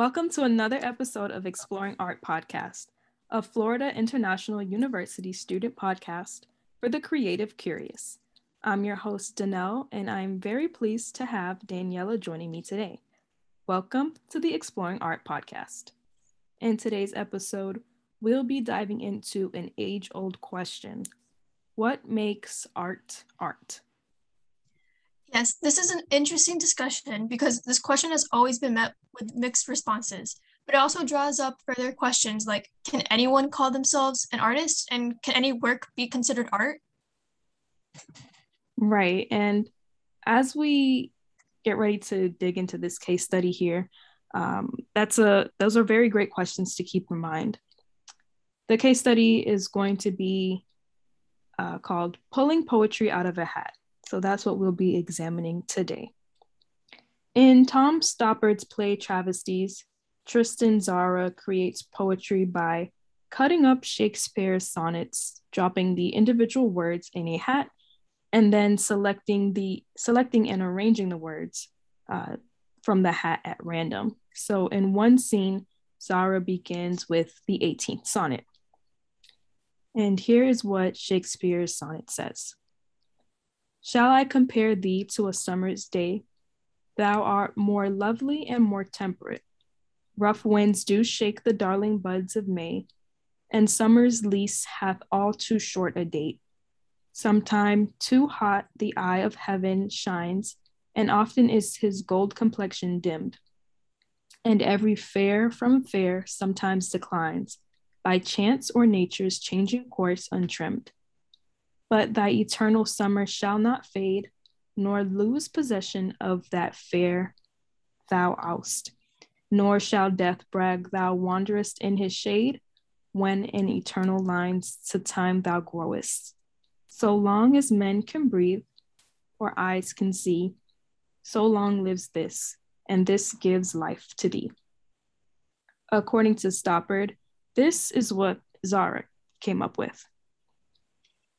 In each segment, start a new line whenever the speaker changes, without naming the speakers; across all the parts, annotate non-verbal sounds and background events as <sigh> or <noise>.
Welcome to another episode of Exploring Art Podcast, a Florida International University student podcast for the creative curious. I'm your host, Danelle, and I'm very pleased to have Daniela joining me today. Welcome to the Exploring Art Podcast. In today's episode, we'll be diving into an age old question What makes art art?
Yes, this is an interesting discussion because this question has always been met with mixed responses, but it also draws up further questions like can anyone call themselves an artist and can any work be considered art?
Right. And as we get ready to dig into this case study here, um, that's a those are very great questions to keep in mind. The case study is going to be uh, called Pulling Poetry Out of a Hat. So that's what we'll be examining today. In Tom Stoppard's play Travesties, Tristan Tzara creates poetry by cutting up Shakespeare's sonnets, dropping the individual words in a hat, and then selecting the selecting and arranging the words uh, from the hat at random. So in one scene, Tzara begins with the 18th sonnet. And here is what Shakespeare's sonnet says. Shall I compare thee to a summer's day? Thou art more lovely and more temperate. Rough winds do shake the darling buds of May, and summer's lease hath all too short a date. Sometime too hot the eye of heaven shines, and often is his gold complexion dimmed. And every fair from fair sometimes declines, by chance or nature's changing course untrimmed but thy eternal summer shall not fade, nor lose possession of that fair thou oust. Nor shall death brag thou wanderest in his shade, when in eternal lines to time thou growest. So long as men can breathe, or eyes can see, so long lives this, and this gives life to thee. According to Stoppard, this is what Tzara came up with.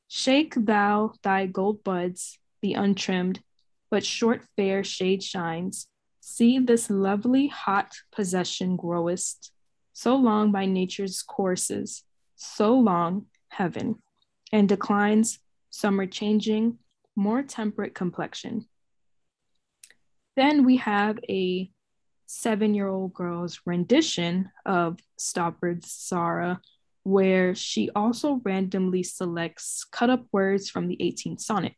Shake thou thy gold buds, the untrimmed, but short fair shade shines. See this lovely hot possession growest, so long by nature's courses, so long heaven, and declines, summer changing, more temperate complexion. Then we have a seven year old girl's rendition of Stoppard's Tzara where she also randomly selects cut up words from the 18th sonnet.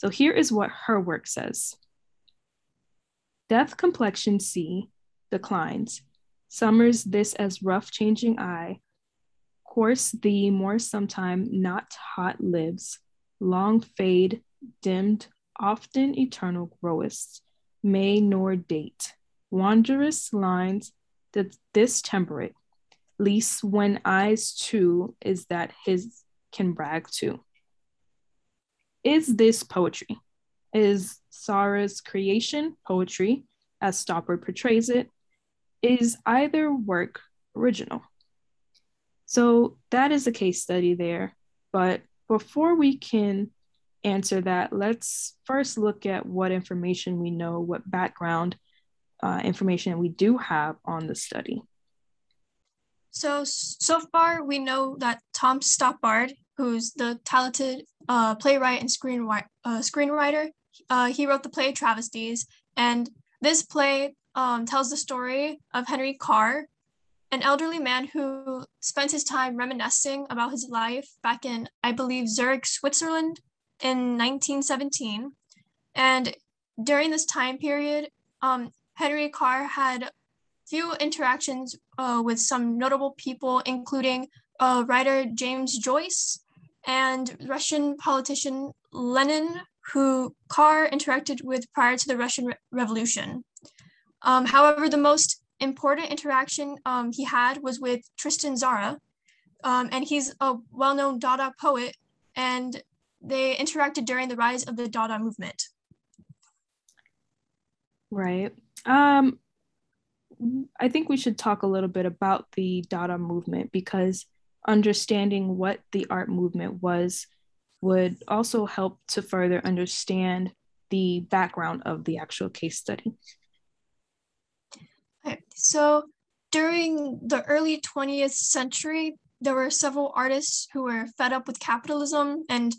So here is what her work says. Death complexion C declines, summers this as rough changing eye, course the more sometime not hot lives, long fade, dimmed, often eternal growest, may nor date, wondrous lines, that this temperate, least when eyes too is that his can brag too. Is this poetry? Is Tzara's creation poetry, as Stoppard portrays it? Is either work original? So that is a case study there. But before we can answer that, let's first look at what information we know, what background uh, information we do have on the study.
So, so far we know that Tom Stoppard, who's the talented uh, playwright and screenwriter, uh, screenwriter uh, he wrote the play Travesties. And this play um, tells the story of Henry Carr, an elderly man who spent his time reminiscing about his life back in, I believe, Zurich, Switzerland in 1917. And during this time period, um, Henry Carr had few interactions uh, with some notable people, including uh, writer James Joyce and Russian politician Lenin, who Carr interacted with prior to the Russian Re- Revolution. Um, however, the most important interaction um, he had was with Tristan Tzara, um, and he's a well known Dada poet, and they interacted during the rise of the Dada movement.
Right. Um, I think we should talk a little bit about the Dada movement because understanding what the art movement was would also help to further understand the background of the actual case study.
So during the early 20th century, there were several artists who were fed up with capitalism and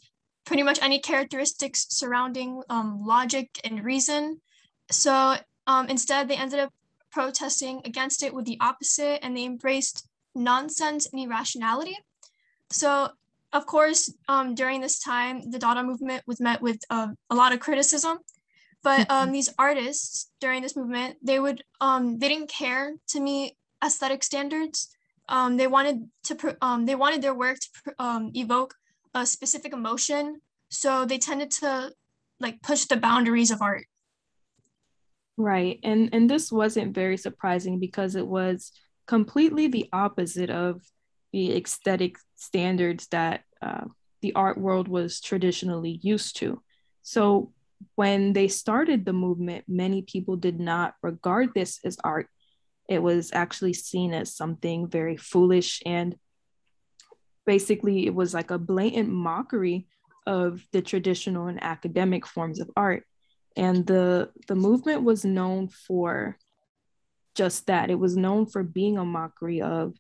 pretty much any characteristics surrounding um, logic and reason. So um, instead, they ended up protesting against it with the opposite and they embraced nonsense and irrationality. So, of course, um, during this time, the Dada movement was met with uh, a lot of criticism. But um, these artists during this movement, they would um, they didn't care to meet aesthetic standards. Um, they wanted to um, they wanted their work to um, evoke a specific emotion. So they tended to like push the boundaries of art.
Right. And and this wasn't very surprising because it was completely the opposite of the aesthetic standards that uh, the art world was traditionally used to. So when they started the movement, many people did not regard this as art. It was actually seen as something very foolish and basically it was like a blatant mockery of the traditional and academic forms of art and the the movement was known for just that. It was known for being a mockery of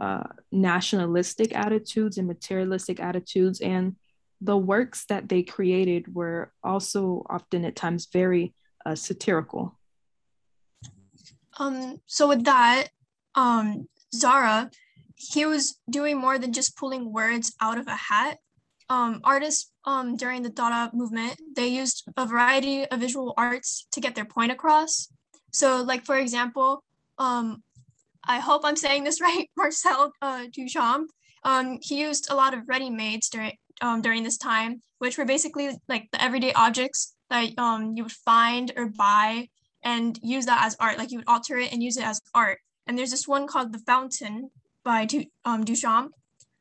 uh, nationalistic attitudes and materialistic attitudes and the works that they created were also often at times very uh, satirical.
Um so with that um Tzara he was doing more than just pulling words out of a hat. Um, artists um, during the Dada movement, they used a variety of visual arts to get their point across. So like, for example, um, I hope I'm saying this <laughs> right, Marcel uh, Duchamp, um, he used a lot of ready-mades during, um, during this time, which were basically like the everyday objects that um, you would find or buy and use that as art. Like you would alter it and use it as art. And there's this one called The Fountain by du- um, Duchamp,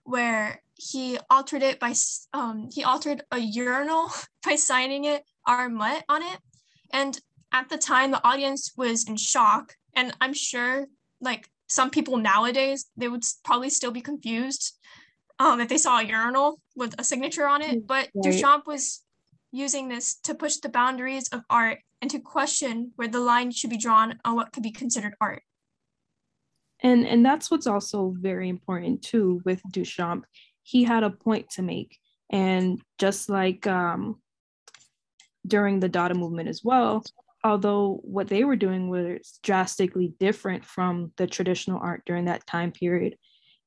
where he altered it by um, he altered a urinal <laughs> by signing it R Mutt on it. And at the time, the audience was in shock. And I'm sure, like some people nowadays, they would probably still be confused um, if they saw a urinal with a signature on it. But right. Duchamp was using this to push the boundaries of art and to question where the line should be drawn on what could be considered art.
And and that's what's also very important too with Duchamp he had a point to make. And just like um, during the Dada movement as well, although what they were doing was drastically different from the traditional art during that time period,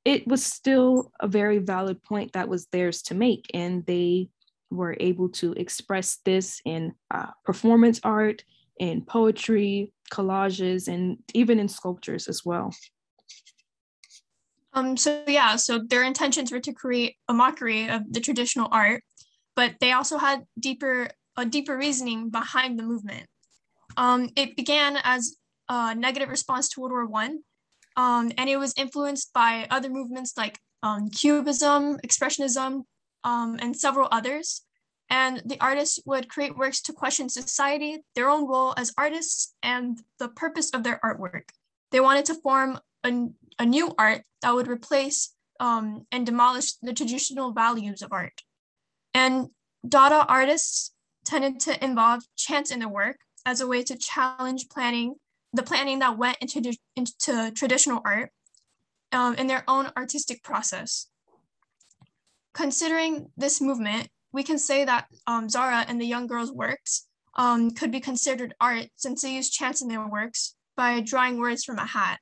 it was still a very valid point that was theirs to make. And they were able to express this in uh, performance art, in poetry, collages, and even in sculptures as well.
Um, so yeah, so their intentions were to create a mockery of the traditional art, but they also had deeper a deeper reasoning behind the movement. Um, it began as a negative response to World War One, um, and it was influenced by other movements like um, Cubism, Expressionism, um, and several others. And the artists would create works to question society, their own role as artists, and the purpose of their artwork. They wanted to form a, a new art that would replace um, and demolish the traditional values of art. And Dada artists tended to involve chance in their work as a way to challenge planning, the planning that went into, into traditional art um, in their own artistic process. Considering this movement, we can say that um, Tzara and the young girls' works um, could be considered art since they use chance in their works by drawing words from a hat.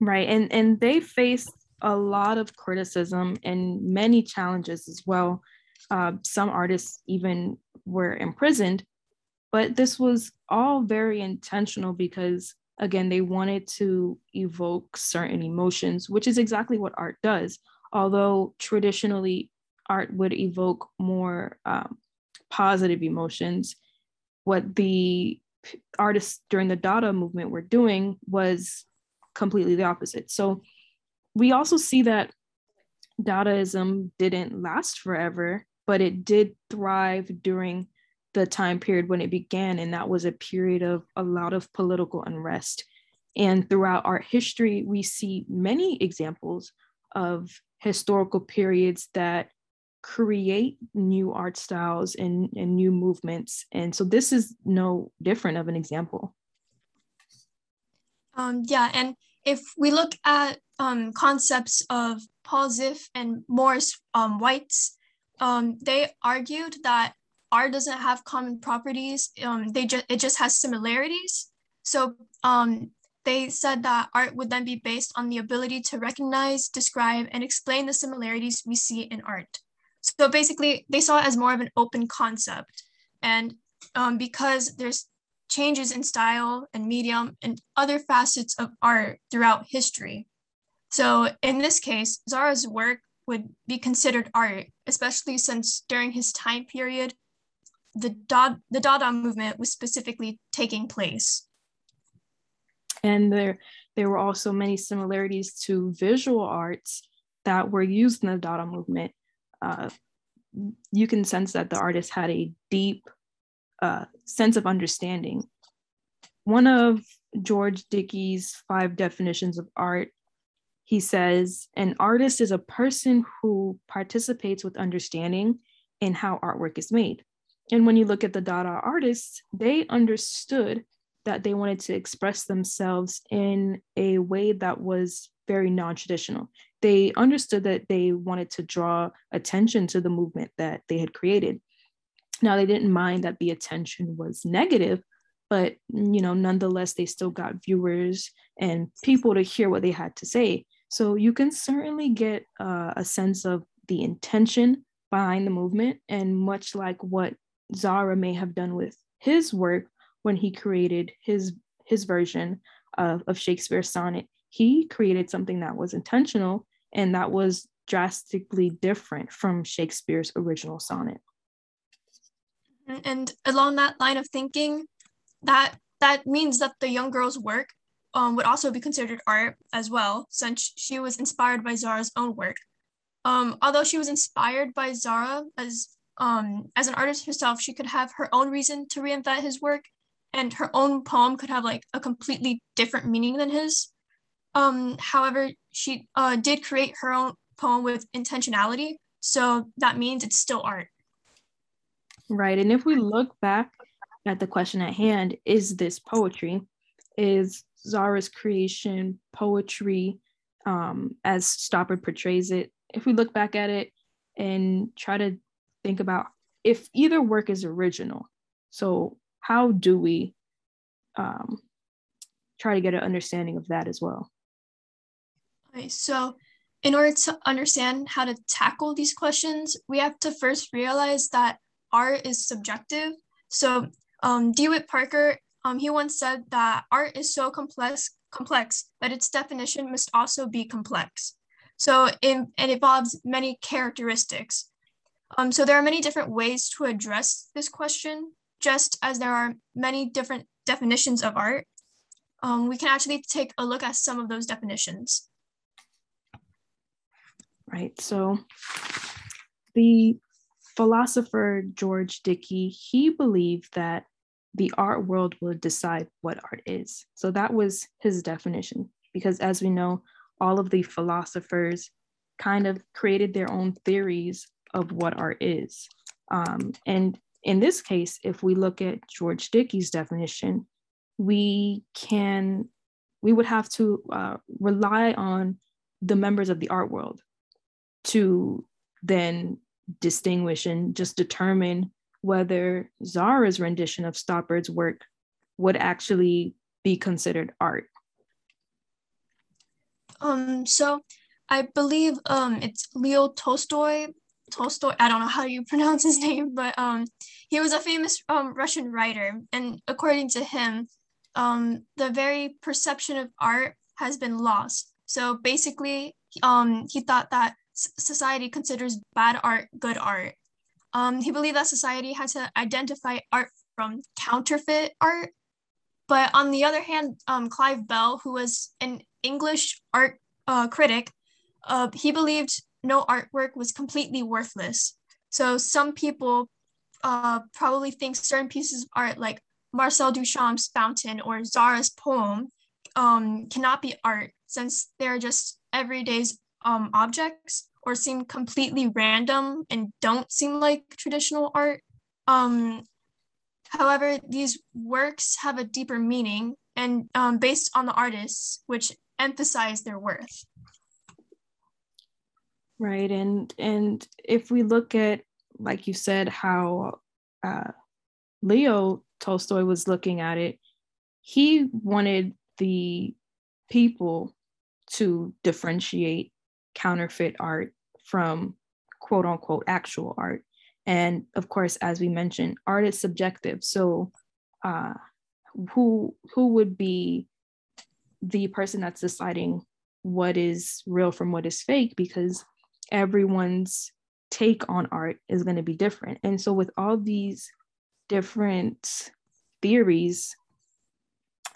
Right. And and they faced a lot of criticism and many challenges as well. Uh, some artists even were imprisoned, but this was all very intentional because again they wanted to evoke certain emotions, which is exactly what art does. Although traditionally art would evoke more um, positive emotions, what the artists during the Dada movement were doing was completely the opposite. So we also see that Dadaism didn't last forever, but it did thrive during the time period when it began. And that was a period of a lot of political unrest. And throughout art history, we see many examples of historical periods that create new art styles and, and new movements. And so this is no different of an example.
Um, yeah, and if we look at um, concepts of Paul Ziff and Morris um, Weitz, um, they argued that art doesn't have common properties. Um, they just it just has similarities. So um, they said that art would then be based on the ability to recognize, describe, and explain the similarities we see in art. So basically, they saw it as more of an open concept. And um, because there's changes in style and medium and other facets of art throughout history. So in this case, Tzara's work would be considered art, especially since during his time period, the, Dada, the Dada movement was specifically taking place.
And there, there were also many similarities to visual arts that were used in the Dada movement. Uh, you can sense that the artist had a deep uh, sense of understanding. One of George Dickie's five definitions of art, he says, an artist is a person who participates with understanding in how artwork is made. And when you look at the Dada artists, they understood that they wanted to express themselves in a way that was very non-traditional. They understood that they wanted to draw attention to the movement that they had created. Now they didn't mind that the attention was negative, but you know, nonetheless, they still got viewers and people to hear what they had to say. So you can certainly get uh, a sense of the intention behind the movement, and much like what Tzara may have done with his work when he created his his version of, of Shakespeare's sonnet, he created something that was intentional and that was drastically different from Shakespeare's original sonnet.
And along that line of thinking, that that means that the young girl's work um, would also be considered art as well, since she was inspired by Tzara's own work. Um, although she was inspired by Tzara as um, as an artist herself, she could have her own reason to reinvent his work, and her own poem could have like a completely different meaning than his. Um, however, she uh, did create her own poem with intentionality, so that means it's still art.
Right. And if we look back at the question at hand, is this poetry? Is Tzara's creation poetry um, as Stoppard portrays it? If we look back at it and try to think about if either work is original, so how do we um, try to get an understanding of that as well?
Okay, so in order to understand how to tackle these questions, we have to first realize that art is subjective. So um, DeWitt Parker, um, he once said that art is so complex, complex that its definition must also be complex. So it, it involves many characteristics. Um, so there are many different ways to address this question, just as there are many different definitions of art. Um, we can actually take a look at some of those definitions.
Right, so the philosopher George Dickie, he believed that the art world will decide what art is. So that was his definition, because as we know, all of the philosophers kind of created their own theories of what art is. Um, and in this case, if we look at George Dickie's definition, we can, we would have to uh, rely on the members of the art world to then distinguish and just determine whether Tzara's rendition of Stoppard's work would actually be considered art.
Um, so I believe um, it's Leo Tolstoy. Tolstoy, I don't know how you <laughs> pronounce his name, but um, he was a famous um, Russian writer. And according to him, um, the very perception of art has been lost. So basically, um, he thought that society considers bad art good art. Um, he believed that society had to identify art from counterfeit art. But on the other hand, um, Clive Bell, who was an English art uh, critic, uh, he believed no artwork was completely worthless. So some people uh, probably think certain pieces of art, like Marcel Duchamp's Fountain or Tzara's poem, um, cannot be art since they're just everyday um, objects or seem completely random and don't seem like traditional art. Um, however, these works have a deeper meaning and um, based on the artists, which emphasize their worth.
Right, and and if we look at, like you said, how uh, Leo Tolstoy was looking at it, he wanted the people to differentiate counterfeit art from quote unquote actual art. And of course, as we mentioned, art is subjective. So uh, who who would be the person that's deciding what is real from what is fake because everyone's take on art is going to be different. And so with all these different theories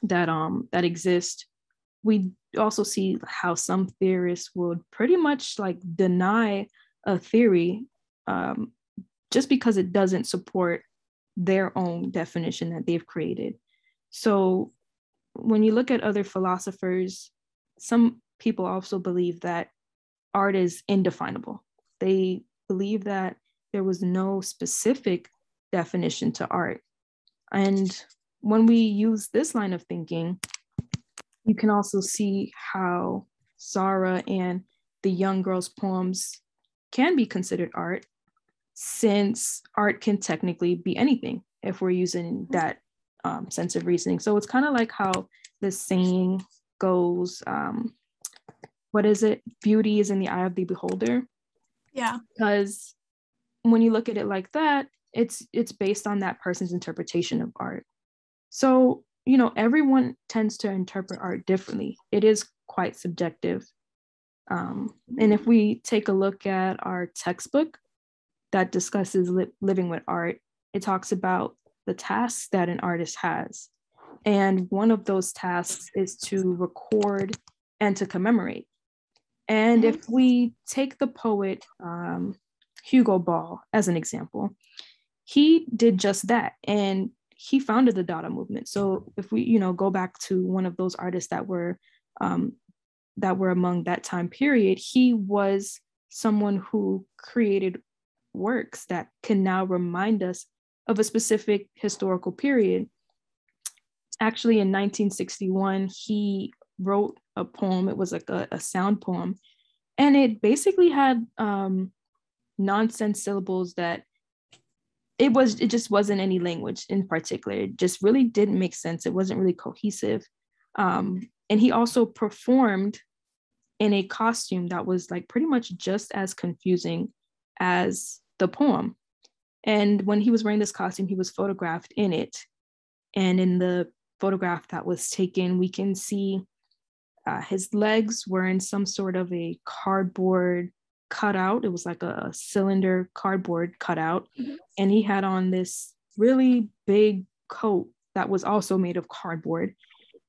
that um that exist, we also see how some theorists would pretty much like deny a theory um, just because it doesn't support their own definition that they've created. So when you look at other philosophers, some people also believe that art is indefinable. They believe that there was no specific definition to art. And when we use this line of thinking, you can also see how Tzara and the young girl's poems can be considered art, since art can technically be anything if we're using that um, sense of reasoning. So it's kind of like how the saying goes um, what is it? Beauty is in the eye of the beholder.
Yeah.
Because when you look at it like that, it's it's based on that person's interpretation of art. So, you know, everyone tends to interpret art differently. It is quite subjective. Um, and if we take a look at our textbook that discusses li- living with art, it talks about the tasks that an artist has. And one of those tasks is to record and to commemorate. And if we take the poet um, Hugo Ball as an example, he did just that. And he founded the Dada movement. So if we, you know, go back to one of those artists that were um, that were among that time period, he was someone who created works that can now remind us of a specific historical period. Actually, in 1961, he wrote a poem. It was like a, a sound poem. And it basically had um, nonsense syllables that it was, it just wasn't any language in particular. It just really didn't make sense. It wasn't really cohesive. Um, and he also performed in a costume that was like pretty much just as confusing as the poem. And when he was wearing this costume, he was photographed in it. And in the photograph that was taken, we can see uh, his legs were in some sort of a cardboard cutout. It was like a cylinder cardboard cutout. Mm-hmm. And he had on this really big coat that was also made of cardboard.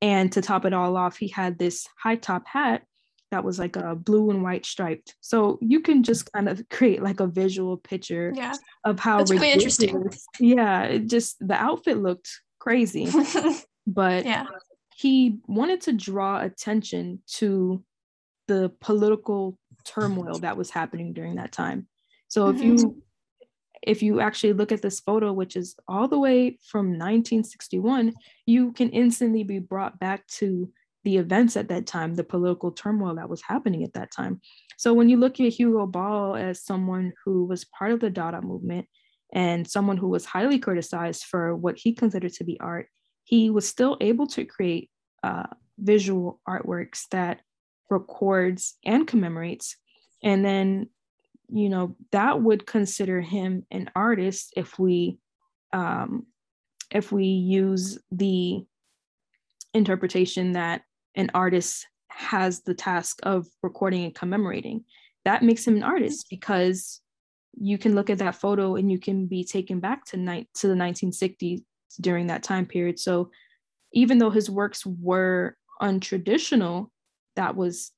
And to top it all off, he had this high top hat that was like a blue and white striped. So you can just kind of <laughs> create like a visual picture
yeah.
of how
That's really interesting.
Yeah, it just the outfit looked crazy. <laughs> but
yeah.
He wanted to draw attention to the political turmoil that was happening during that time. So mm-hmm. if you if you actually look at this photo, which is all the way from 1961, you can instantly be brought back to the events at that time, the political turmoil that was happening at that time. So when you look at Hugo Ball as someone who was part of the Dada movement and someone who was highly criticized for what he considered to be art, he was still able to create uh, visual artworks that records and commemorates. And then, you know, that would consider him an artist if we um, if we use the interpretation that an artist has the task of recording and commemorating. That makes him an artist because you can look at that photo and you can be taken back to night to the 1960s during that time period. So even though his works were untraditional, that was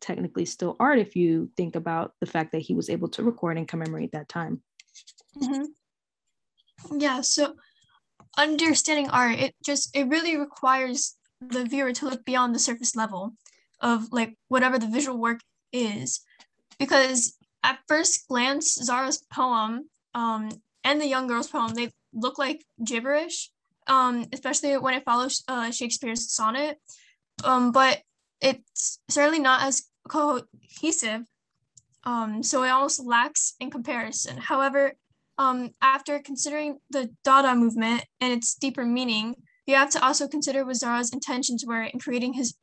technically still art if you think about the fact that he was able to record and commemorate that time.
Mm-hmm. Yeah, so understanding art, it just it really requires the viewer to look beyond the surface level of like whatever the visual work is because at first glance Tzara's poem um, and the young girl's poem they look like gibberish um, especially when it follows uh, Shakespeare's sonnet. Um, but it's certainly not as cohesive. Um, so it almost lacks in comparison. However, um, after considering the Dada movement and its deeper meaning, you have to also consider what Tzara's intentions were in creating his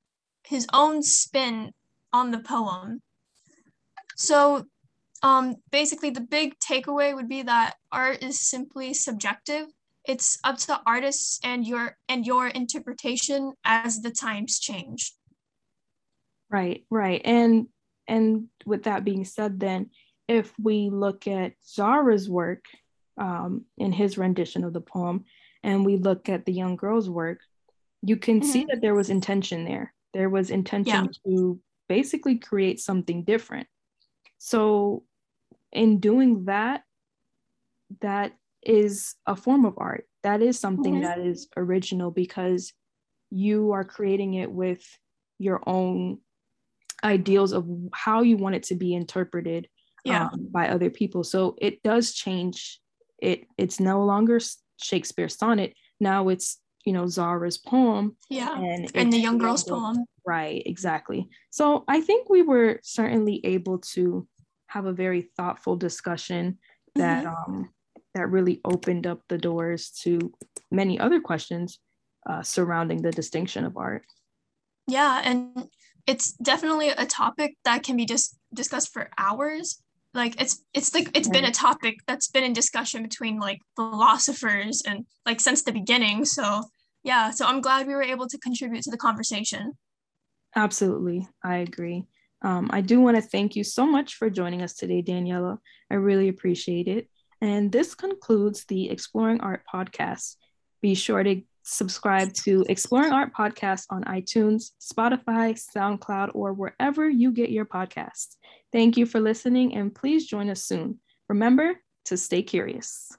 his own spin on the poem. So um, basically the big takeaway would be that art is simply subjective. It's up to the artists and your and your interpretation as the times change.
Right, right. And and with that being said, then if we look at Tzara's work um, in his rendition of the poem, and we look at the young girl's work, you can mm-hmm. see that there was intention there. There was intention yeah. to basically create something different. So, in doing that, that is a form of art. That is something mm-hmm. that is original because you are creating it with your own ideals of how you want it to be interpreted yeah. um, by other people. So it does change. It it's no longer Shakespeare's sonnet. Now it's you know Tzara's poem.
Yeah, and, and the young girl's poem.
Right, exactly. So I think we were certainly able to have a very thoughtful discussion that mm-hmm. um, that really opened up the doors to many other questions uh, surrounding the distinction of art.
Yeah, and it's definitely a topic that can be just discussed for hours. Like it's it's like it's been a topic that's been in discussion between like philosophers and like since the beginning. So yeah so i'm glad we were able to contribute to the conversation.
Absolutely. I agree um, i do want to thank you so much for joining us today daniela i really appreciate it and this concludes the exploring art podcast be sure to subscribe to Exploring Art Podcast on iTunes, Spotify, SoundCloud, or wherever you get your podcasts. Thank you for listening and please join us soon. Remember to stay curious.